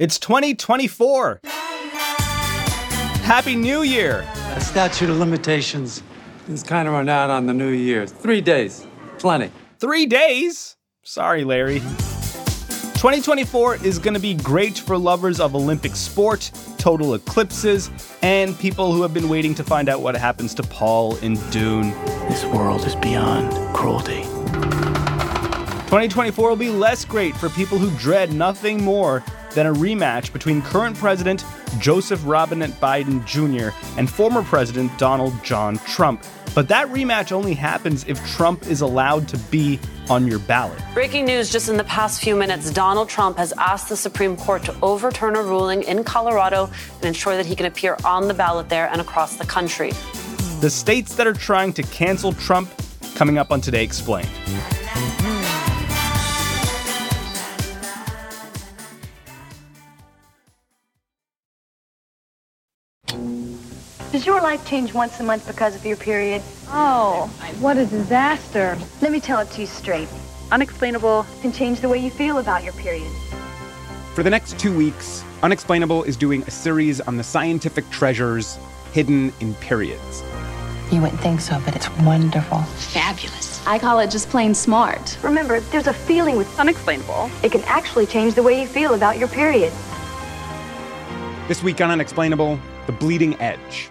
It's 2024. Happy New Year. A statute of limitations is kind of run out on the new year. Three days. Plenty. Three days? Sorry, Larry. 2024 is going to be great for lovers of Olympic sport, total eclipses, and people who have been waiting to find out what happens to Paul in Dune. This world is beyond cruelty. 2024 will be less great for people who dread nothing more than a rematch between current President Joseph Robinette Biden Jr. and former President Donald John Trump. But that rematch only happens if Trump is allowed to be on your ballot. Breaking news just in the past few minutes Donald Trump has asked the Supreme Court to overturn a ruling in Colorado and ensure that he can appear on the ballot there and across the country. The states that are trying to cancel Trump coming up on Today Explained. Life change once a month because of your period? Oh, what a disaster. Let me tell it to you straight. Unexplainable. can change the way you feel about your period. For the next two weeks, Unexplainable is doing a series on the scientific treasures hidden in periods. You wouldn't think so, but it's wonderful. Fabulous. I call it just plain smart. Remember, there's a feeling with Unexplainable. it can actually change the way you feel about your period. This week on Unexplainable, The Bleeding Edge.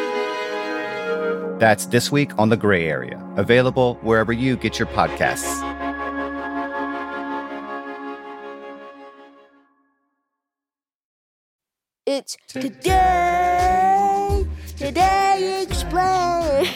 That's this week on The Gray Area, available wherever you get your podcasts. It's today, today explain.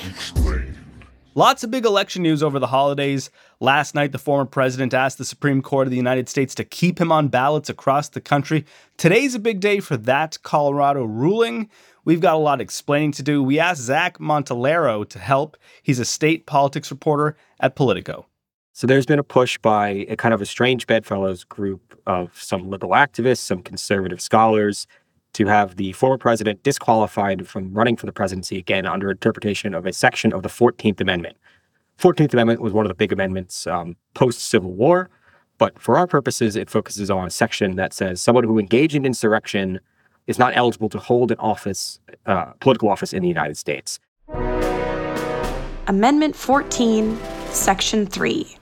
Lots of big election news over the holidays. Last night, the former president asked the Supreme Court of the United States to keep him on ballots across the country. Today's a big day for that Colorado ruling. We've got a lot explaining to do. We asked Zach Montellaro to help. He's a state politics reporter at Politico. So there's been a push by a kind of a strange bedfellows group of some liberal activists, some conservative scholars, to have the former president disqualified from running for the presidency again under interpretation of a section of the 14th Amendment. 14th Amendment was one of the big amendments um, post Civil War, but for our purposes, it focuses on a section that says someone who engaged in insurrection is not eligible to hold an office, uh, political office in the United States. Amendment 14, Section 3.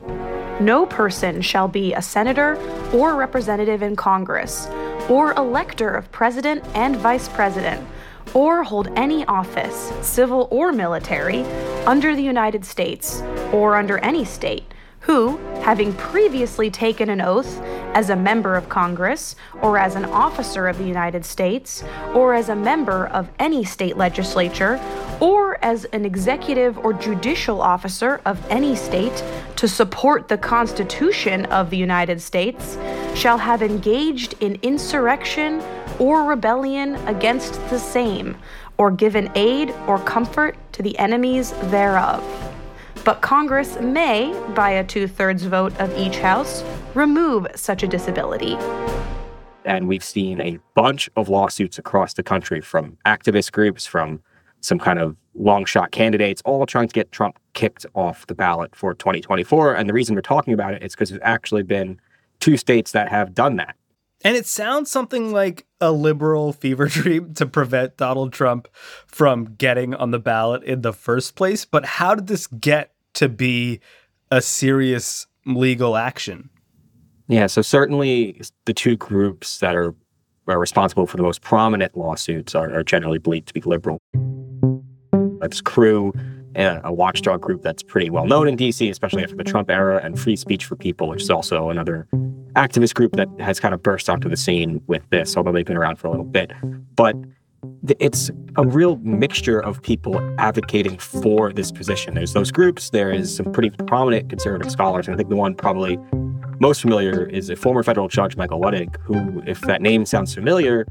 No person shall be a senator or representative in Congress, or elector of president and vice president, or hold any office, civil or military, under the United States or under any state, who, having previously taken an oath as a member of Congress, or as an officer of the United States, or as a member of any state legislature, or as an executive or judicial officer of any state to support the Constitution of the United States, shall have engaged in insurrection or rebellion against the same, or given aid or comfort to the enemies thereof. But Congress may, by a two thirds vote of each House, remove such a disability. And we've seen a bunch of lawsuits across the country from activist groups, from some kind of long shot candidates, all trying to get Trump kicked off the ballot for 2024. And the reason we're talking about it is because there's actually been two states that have done that. And it sounds something like a liberal fever dream to prevent Donald Trump from getting on the ballot in the first place. But how did this get to be a serious legal action? Yeah, so certainly the two groups that are, are responsible for the most prominent lawsuits are, are generally believed to be liberal. It's CREW, a watchdog group that's pretty well known in DC, especially after the Trump era, and Free Speech for People, which is also another activist group that has kind of burst onto the scene with this, although they've been around for a little bit. But it's a real mixture of people advocating for this position. There's those groups, there is some pretty prominent conservative scholars, and I think the one probably most familiar is a former federal judge, Michael Luttig, who, if that name sounds familiar,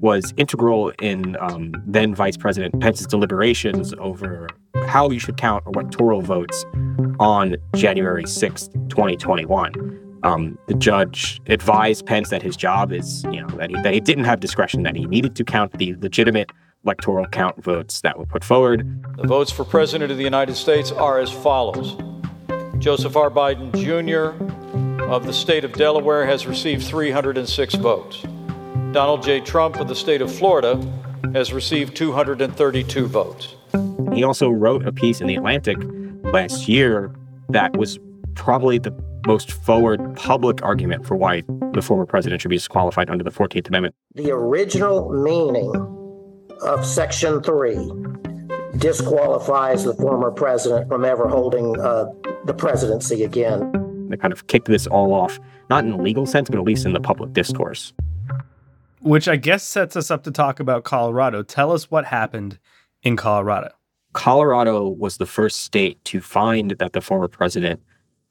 was integral in um, then Vice President Pence's deliberations over how you should count electoral votes on January 6th, 2021. Um, the judge advised Pence that his job is, you know, that he, that he didn't have discretion, that he needed to count the legitimate electoral count votes that were put forward. The votes for President of the United States are as follows Joseph R. Biden Jr. of the state of Delaware has received 306 votes. Donald J. Trump of the state of Florida has received 232 votes. He also wrote a piece in The Atlantic last year that was probably the most forward public argument for why the former president should be disqualified under the 14th Amendment. The original meaning of Section 3 disqualifies the former president from ever holding uh, the presidency again. They kind of kicked this all off, not in a legal sense, but at least in the public discourse. Which I guess sets us up to talk about Colorado. Tell us what happened in Colorado. Colorado was the first state to find that the former president,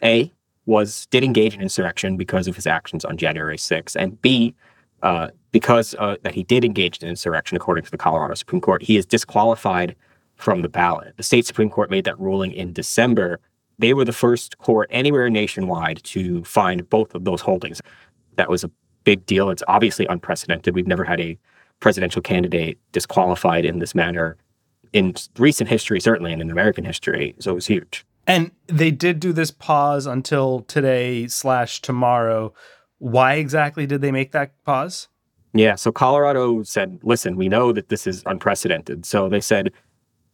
A, was did engage in insurrection because of his actions on January 6th, and B, uh, because uh, that he did engage in insurrection, according to the Colorado Supreme Court, he is disqualified from the ballot. The state Supreme Court made that ruling in December. They were the first court anywhere nationwide to find both of those holdings. That was a big deal. It's obviously unprecedented. We've never had a presidential candidate disqualified in this manner in recent history, certainly, and in American history. So it was huge. And they did do this pause until today slash tomorrow. Why exactly did they make that pause? Yeah, so Colorado said, listen, we know that this is unprecedented. So they said,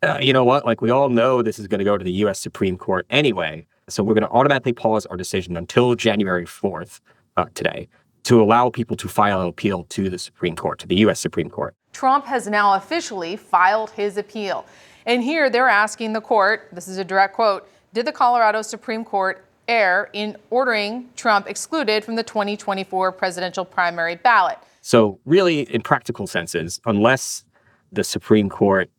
uh, you know what? Like, we all know this is going to go to the U.S. Supreme Court anyway. So we're going to automatically pause our decision until January 4th uh, today to allow people to file an appeal to the Supreme Court, to the U.S. Supreme Court. Trump has now officially filed his appeal. And here they're asking the court this is a direct quote did the Colorado Supreme Court err in ordering Trump excluded from the 2024 presidential primary ballot? So, really, in practical senses, unless the Supreme Court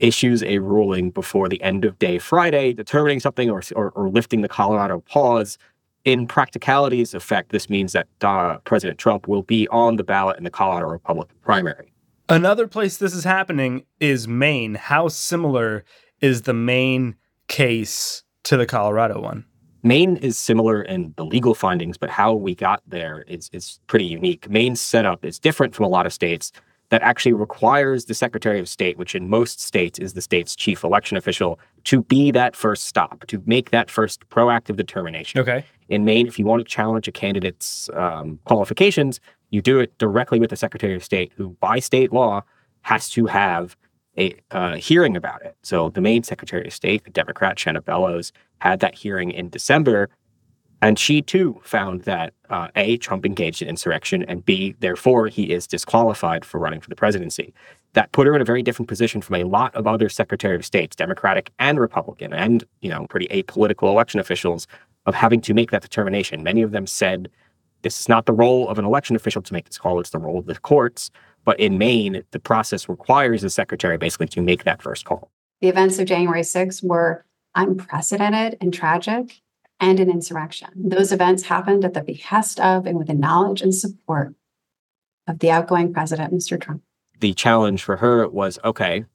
issues a ruling before the end of day Friday determining something or, or, or lifting the Colorado pause, in practicality's effect, this means that uh, President Trump will be on the ballot in the Colorado Republican primary. Another place this is happening is Maine. How similar is the Maine case to the Colorado one? Maine is similar in the legal findings, but how we got there is, is pretty unique. Maine's setup is different from a lot of states that actually requires the Secretary of State, which in most states is the state's chief election official, to be that first stop, to make that first proactive determination. Okay. In Maine, if you want to challenge a candidate's um, qualifications, you do it directly with the Secretary of State, who by state law has to have a uh, hearing about it. So the Maine Secretary of State, the Democrat Shenna Bellows, had that hearing in December, and she too found that uh, a Trump engaged in insurrection, and b therefore he is disqualified for running for the presidency. That put her in a very different position from a lot of other Secretary of States, Democratic and Republican, and you know pretty apolitical election officials, of having to make that determination. Many of them said this is not the role of an election official to make this call; it's the role of the courts. But in Maine, the process requires the secretary basically to make that first call. The events of January 6th were unprecedented and tragic and an insurrection. Those events happened at the behest of and with the knowledge and support of the outgoing president, Mr. Trump. The challenge for her was okay,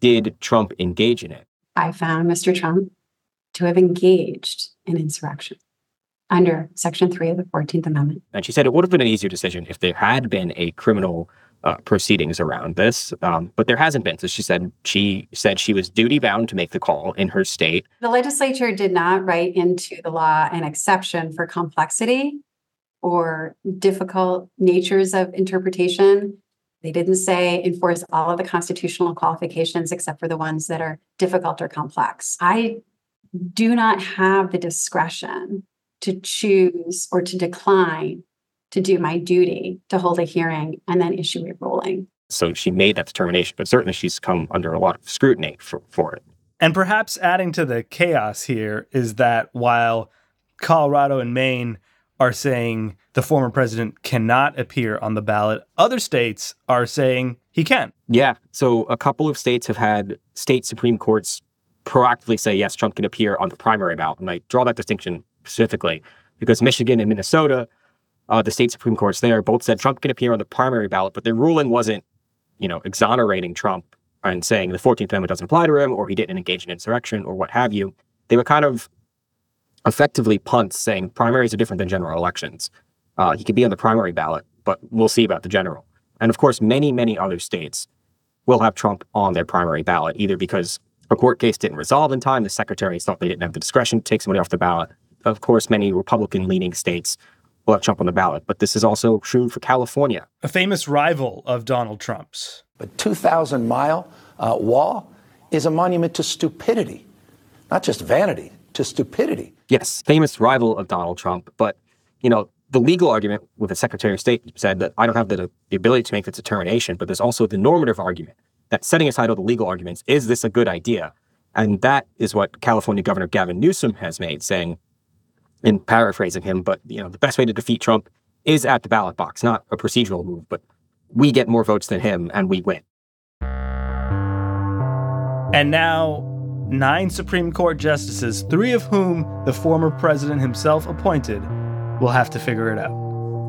did Trump engage in it? I found Mr. Trump to have engaged in insurrection under Section 3 of the 14th Amendment. And she said it would have been an easier decision if there had been a criminal uh, proceedings around this, um, but there hasn't been. So she said she said she was duty bound to make the call in her state. The legislature did not write into the law an exception for complexity or difficult natures of interpretation. They didn't say enforce all of the constitutional qualifications except for the ones that are difficult or complex. I do not have the discretion to choose or to decline to do my duty to hold a hearing and then issue a ruling. So she made that determination, but certainly she's come under a lot of scrutiny for, for it. And perhaps adding to the chaos here is that while Colorado and Maine are saying the former president cannot appear on the ballot, other states are saying he can. Yeah. So a couple of states have had state Supreme Courts proactively say, yes, Trump can appear on the primary ballot. And I draw that distinction specifically because Michigan and Minnesota uh, the state Supreme Courts there both said Trump can appear on the primary ballot, but their ruling wasn't you know, exonerating Trump and saying the 14th Amendment doesn't apply to him or he didn't engage in insurrection or what have you, they were kind of effectively punts saying primaries are different than general elections. Uh, he could be on the primary ballot, but we'll see about the general. And of course, many, many other states will have Trump on their primary ballot, either because a court case didn't resolve in time, the secretaries thought they didn't have the discretion to take somebody off the ballot. Of course, many Republican leaning states will have Trump on the ballot, but this is also true for California. A famous rival of Donald Trump's. But 2,000 mile uh, wall is a monument to stupidity, not just vanity, to stupidity. Yes, famous rival of Donald Trump, but you know, the legal argument with the Secretary of State said that I don't have the, the ability to make this determination, but there's also the normative argument that setting aside all the legal arguments, is this a good idea? And that is what California Governor Gavin Newsom has made, saying, in paraphrasing him, but you know, the best way to defeat Trump is at the ballot box, not a procedural move, but we get more votes than him and we win. And now, nine Supreme Court justices, three of whom the former president himself appointed, will have to figure it out.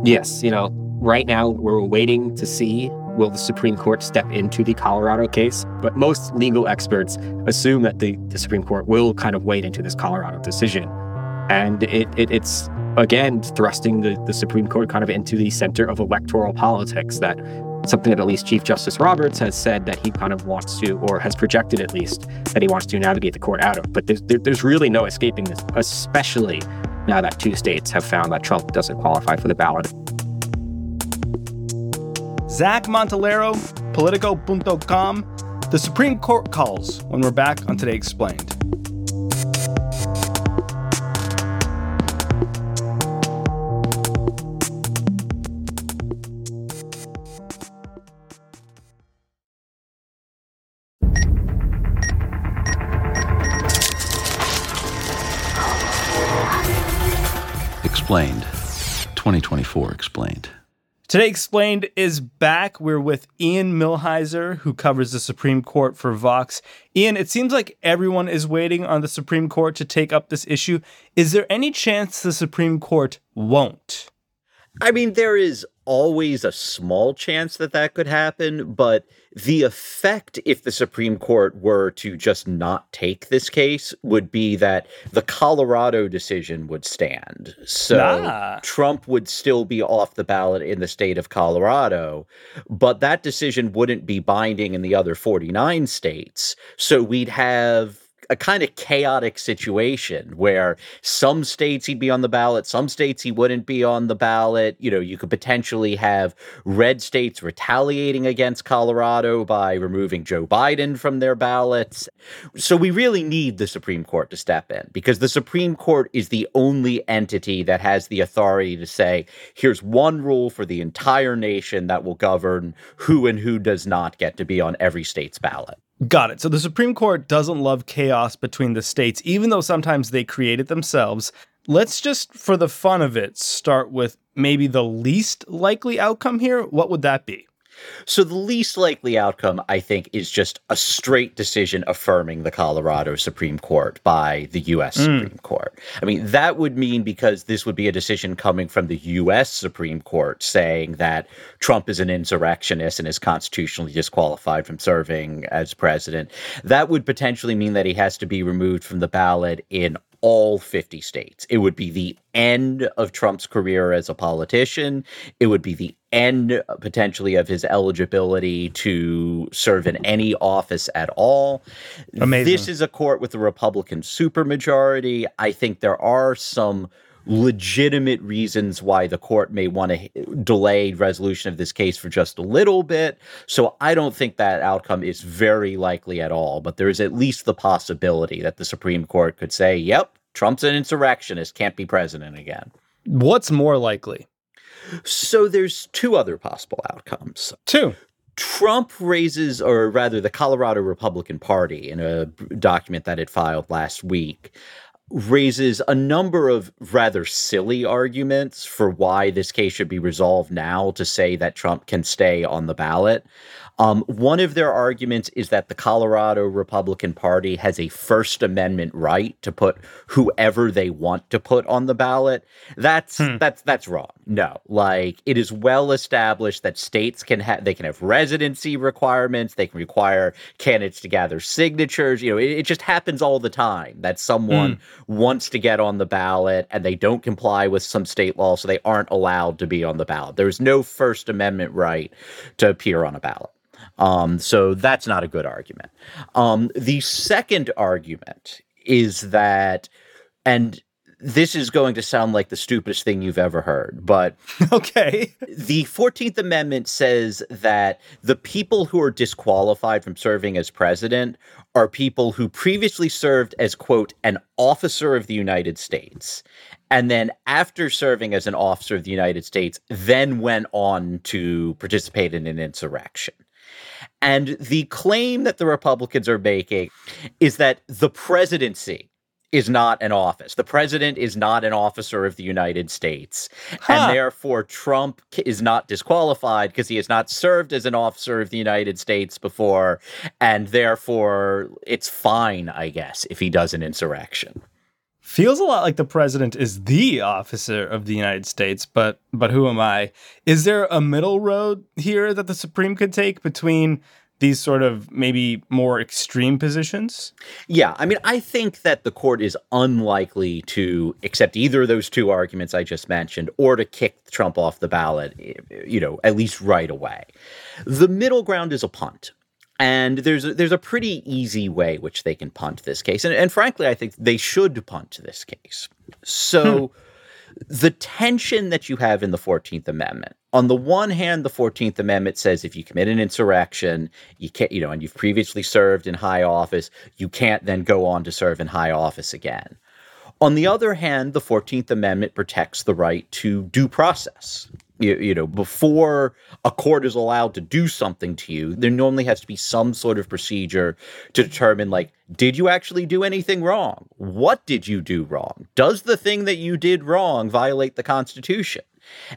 Yes, you know, right now we're waiting to see will the Supreme Court step into the Colorado case, but most legal experts assume that the, the Supreme Court will kind of wade into this Colorado decision. And it, it it's again thrusting the, the Supreme Court kind of into the center of electoral politics that something that at least Chief Justice Roberts has said that he kind of wants to, or has projected at least, that he wants to navigate the court out of. But there's, there, there's really no escaping this, especially now that two states have found that Trump doesn't qualify for the ballot. Zach Montellaro, Politico.com. The Supreme Court calls when we're back on Today Explained. Explained. Today Explained is back. We're with Ian Millhiser, who covers the Supreme Court for Vox. Ian, it seems like everyone is waiting on the Supreme Court to take up this issue. Is there any chance the Supreme Court won't? I mean, there is always a small chance that that could happen, but the effect if the Supreme Court were to just not take this case would be that the Colorado decision would stand. So ah. Trump would still be off the ballot in the state of Colorado, but that decision wouldn't be binding in the other 49 states. So we'd have a kind of chaotic situation where some states he'd be on the ballot, some states he wouldn't be on the ballot. You know, you could potentially have red states retaliating against Colorado by removing Joe Biden from their ballots. So we really need the Supreme Court to step in because the Supreme Court is the only entity that has the authority to say, here's one rule for the entire nation that will govern who and who does not get to be on every state's ballot. Got it. So the Supreme Court doesn't love chaos between the states, even though sometimes they create it themselves. Let's just, for the fun of it, start with maybe the least likely outcome here. What would that be? So the least likely outcome, I think, is just a straight decision affirming the Colorado Supreme Court by the U.S. Mm. Supreme Court. I mean, that would mean because this would be a decision coming from the U.S. Supreme Court saying that Trump is an insurrectionist and is constitutionally disqualified from serving as president. That would potentially mean that he has to be removed from the ballot in all 50 states. It would be the end of Trump's career as a politician. It would be the end uh, potentially of his eligibility to serve in any office at all. Amazing. This is a court with a Republican supermajority. I think there are some legitimate reasons why the court may want to delay resolution of this case for just a little bit. So I don't think that outcome is very likely at all, but there is at least the possibility that the Supreme Court could say, yep, Trump's an insurrectionist, can't be president again. What's more likely? So there's two other possible outcomes. Two. Trump raises, or rather, the Colorado Republican Party in a document that it filed last week raises a number of rather silly arguments for why this case should be resolved now to say that Trump can stay on the ballot. Um, one of their arguments is that the Colorado Republican Party has a First Amendment right to put whoever they want to put on the ballot. That's hmm. that's that's wrong. No, like it is well established that states can have they can have residency requirements. They can require candidates to gather signatures. You know, it, it just happens all the time that someone hmm. wants to get on the ballot and they don't comply with some state law, so they aren't allowed to be on the ballot. There's no First Amendment right to appear on a ballot. Um, so that's not a good argument. Um, the second argument is that, and this is going to sound like the stupidest thing you've ever heard, but okay. The 14th Amendment says that the people who are disqualified from serving as president are people who previously served as, quote, an officer of the United States. And then, after serving as an officer of the United States, then went on to participate in an insurrection. And the claim that the Republicans are making is that the presidency is not an office. The president is not an officer of the United States. Huh. And therefore, Trump is not disqualified because he has not served as an officer of the United States before. And therefore, it's fine, I guess, if he does an insurrection. Feels a lot like the president is the officer of the United States, but but who am I? Is there a middle road here that the Supreme could take between these sort of maybe more extreme positions? Yeah, I mean, I think that the court is unlikely to accept either of those two arguments I just mentioned or to kick Trump off the ballot, you know, at least right away. The middle ground is a punt. And there's a, there's a pretty easy way which they can punt this case, and, and frankly, I think they should punt this case. So, hmm. the tension that you have in the Fourteenth Amendment, on the one hand, the Fourteenth Amendment says if you commit an insurrection, you can't, you know, and you've previously served in high office, you can't then go on to serve in high office again. On the other hand, the 14th Amendment protects the right to due process you, you know before a court is allowed to do something to you there normally has to be some sort of procedure to determine like did you actually do anything wrong? What did you do wrong? Does the thing that you did wrong violate the constitution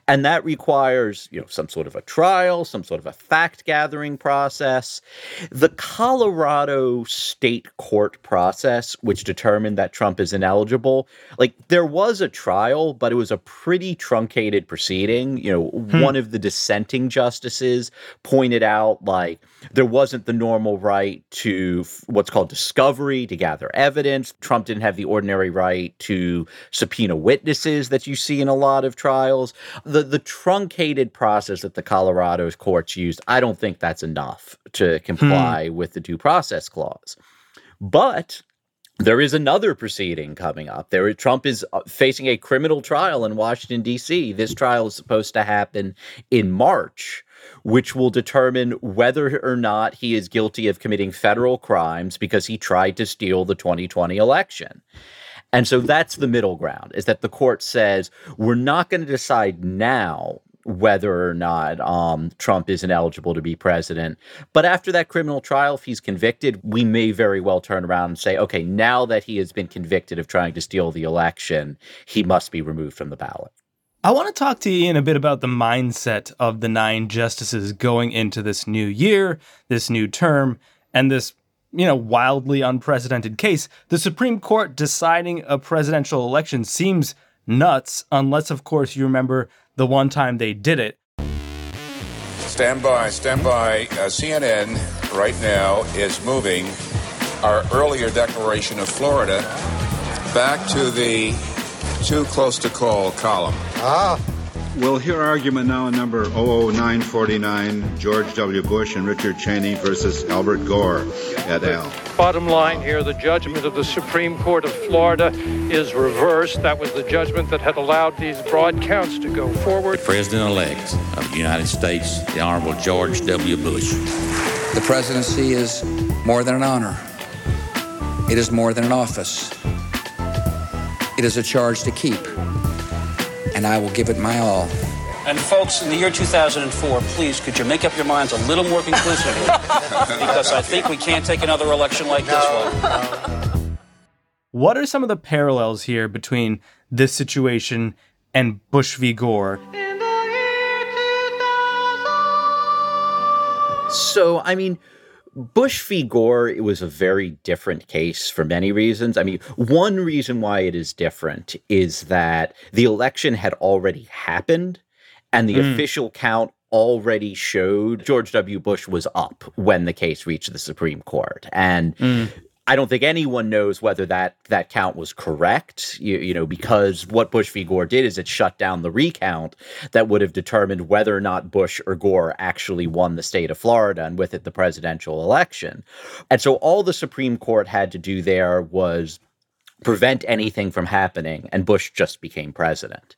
and that requires, you know, some sort of a trial, some sort of a fact gathering process. The Colorado state court process, which determined that Trump is ineligible, like there was a trial, but it was a pretty truncated proceeding. You know, hmm. one of the dissenting justices pointed out like there wasn't the normal right to what's called discovery to gather evidence. Trump didn't have the ordinary right to subpoena witnesses that you see in a lot of trials the the truncated process that the Colorado's courts used, I don't think that's enough to comply hmm. with the due process clause. But there is another proceeding coming up. There, Trump is uh, facing a criminal trial in Washington D.C. This trial is supposed to happen in March, which will determine whether or not he is guilty of committing federal crimes because he tried to steal the 2020 election. And so that's the middle ground is that the court says we're not going to decide now whether or not um, Trump is ineligible to be president. But after that criminal trial, if he's convicted, we may very well turn around and say, okay, now that he has been convicted of trying to steal the election, he must be removed from the ballot. I want to talk to Ian a bit about the mindset of the nine justices going into this new year, this new term, and this you know, wildly unprecedented case, the Supreme Court deciding a presidential election seems nuts, unless, of course, you remember the one time they did it. Stand by, stand by. Uh, CNN right now is moving our earlier declaration of Florida back to the too close to call column. Ah. We'll hear argument now on number 00949, George W. Bush and Richard Cheney versus Albert Gore et al. Bottom line here, the judgment of the Supreme Court of Florida is reversed. That was the judgment that had allowed these broad counts to go forward. The President-elect of the United States, the Honorable George W. Bush. The presidency is more than an honor. It is more than an office. It is a charge to keep and I will give it my all. And folks, in the year 2004, please, could you make up your minds a little more conclusively? because I think we can't take another election like this one. What are some of the parallels here between this situation and Bush v. Gore? So, I mean, Bush v. Gore, it was a very different case for many reasons. I mean, one reason why it is different is that the election had already happened and the Mm. official count already showed George W. Bush was up when the case reached the Supreme Court. And I don't think anyone knows whether that that count was correct. You, you know, because what Bush v. Gore did is it shut down the recount that would have determined whether or not Bush or Gore actually won the state of Florida and with it the presidential election. And so all the Supreme Court had to do there was prevent anything from happening, and Bush just became president.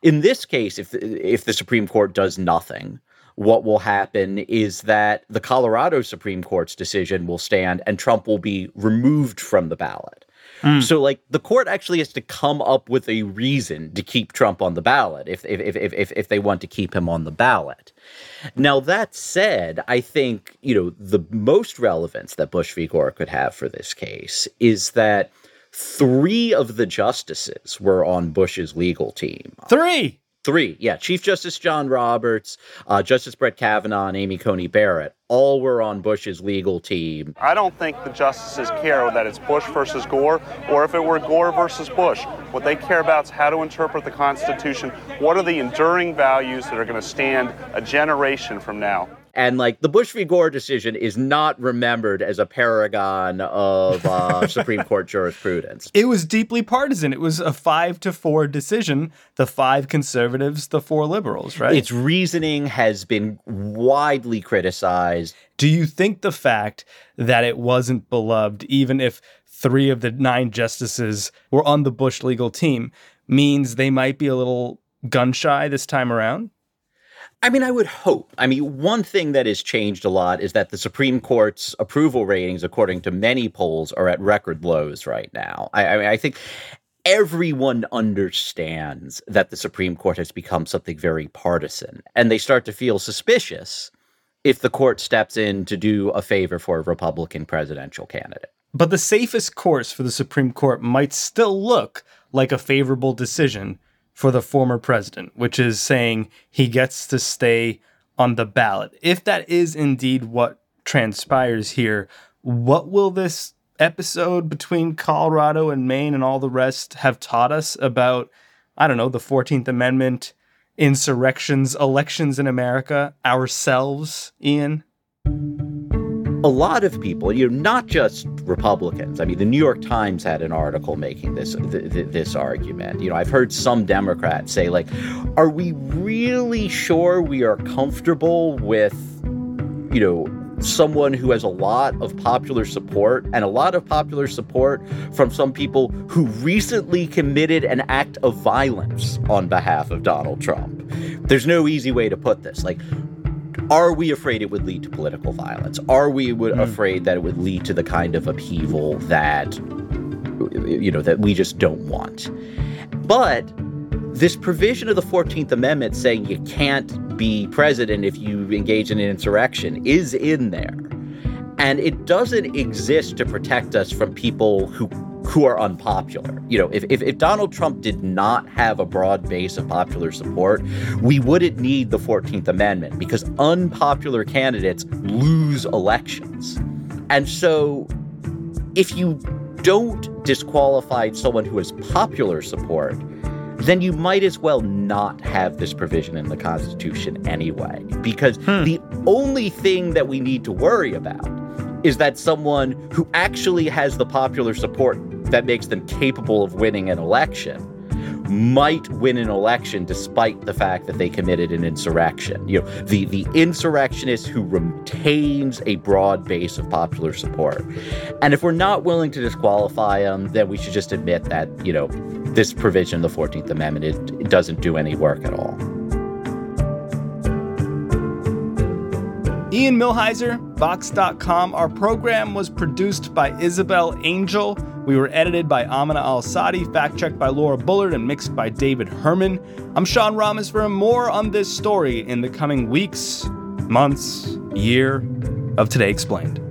In this case, if if the Supreme Court does nothing, what will happen is that the Colorado Supreme Court's decision will stand and Trump will be removed from the ballot. Hmm. So, like, the court actually has to come up with a reason to keep Trump on the ballot if if if if, if they want to keep him on the ballot. Now, that said, I think you know the most relevance that Bush v. Gore could have for this case is that three of the justices were on Bush's legal team. Three. Three, yeah. Chief Justice John Roberts, uh, Justice Brett Kavanaugh, and Amy Coney Barrett all were on Bush's legal team. I don't think the justices care that it's Bush versus Gore or if it were Gore versus Bush. What they care about is how to interpret the Constitution. What are the enduring values that are going to stand a generation from now? And like the Bush v. Gore decision is not remembered as a paragon of uh, Supreme Court jurisprudence. It was deeply partisan. It was a five to four decision. The five conservatives, the four liberals, right? Its reasoning has been widely criticized. Do you think the fact that it wasn't beloved, even if three of the nine justices were on the Bush legal team, means they might be a little gun shy this time around? I mean, I would hope. I mean, one thing that has changed a lot is that the Supreme Court's approval ratings, according to many polls, are at record lows right now. I, I mean, I think everyone understands that the Supreme Court has become something very partisan, and they start to feel suspicious if the court steps in to do a favor for a Republican presidential candidate. But the safest course for the Supreme Court might still look like a favorable decision for the former president, which is saying he gets to stay on the ballot. If that is indeed what transpires here, what will this episode between Colorado and Maine and all the rest have taught us about, I don't know, the 14th Amendment, insurrections, elections in America, ourselves, Ian? A lot of people, you know, not just Republicans. I mean, the New York Times had an article making this th- th- this argument. You know, I've heard some Democrats say, like, "Are we really sure we are comfortable with, you know?" Someone who has a lot of popular support and a lot of popular support from some people who recently committed an act of violence on behalf of Donald Trump. There's no easy way to put this. Like, are we afraid it would lead to political violence? Are we w- hmm. afraid that it would lead to the kind of upheaval that you know that we just don't want? But this provision of the 14th Amendment saying you can't be president if you engage in an insurrection is in there. And it doesn't exist to protect us from people who who are unpopular. You know, if, if, if Donald Trump did not have a broad base of popular support, we wouldn't need the 14th Amendment because unpopular candidates lose elections. And so if you don't disqualify someone who has popular support, then you might as well not have this provision in the Constitution anyway. Because hmm. the only thing that we need to worry about is that someone who actually has the popular support that makes them capable of winning an election might win an election despite the fact that they committed an insurrection. You know, the, the insurrectionist who retains a broad base of popular support. And if we're not willing to disqualify them, then we should just admit that, you know, this provision of the 14th Amendment, it, it doesn't do any work at all. Ian Millhiser, Vox.com. Our program was produced by Isabel Angell. We were edited by Amina Al Sadi, fact checked by Laura Bullard, and mixed by David Herman. I'm Sean Rameswaram more on this story in the coming weeks, months, year of Today Explained.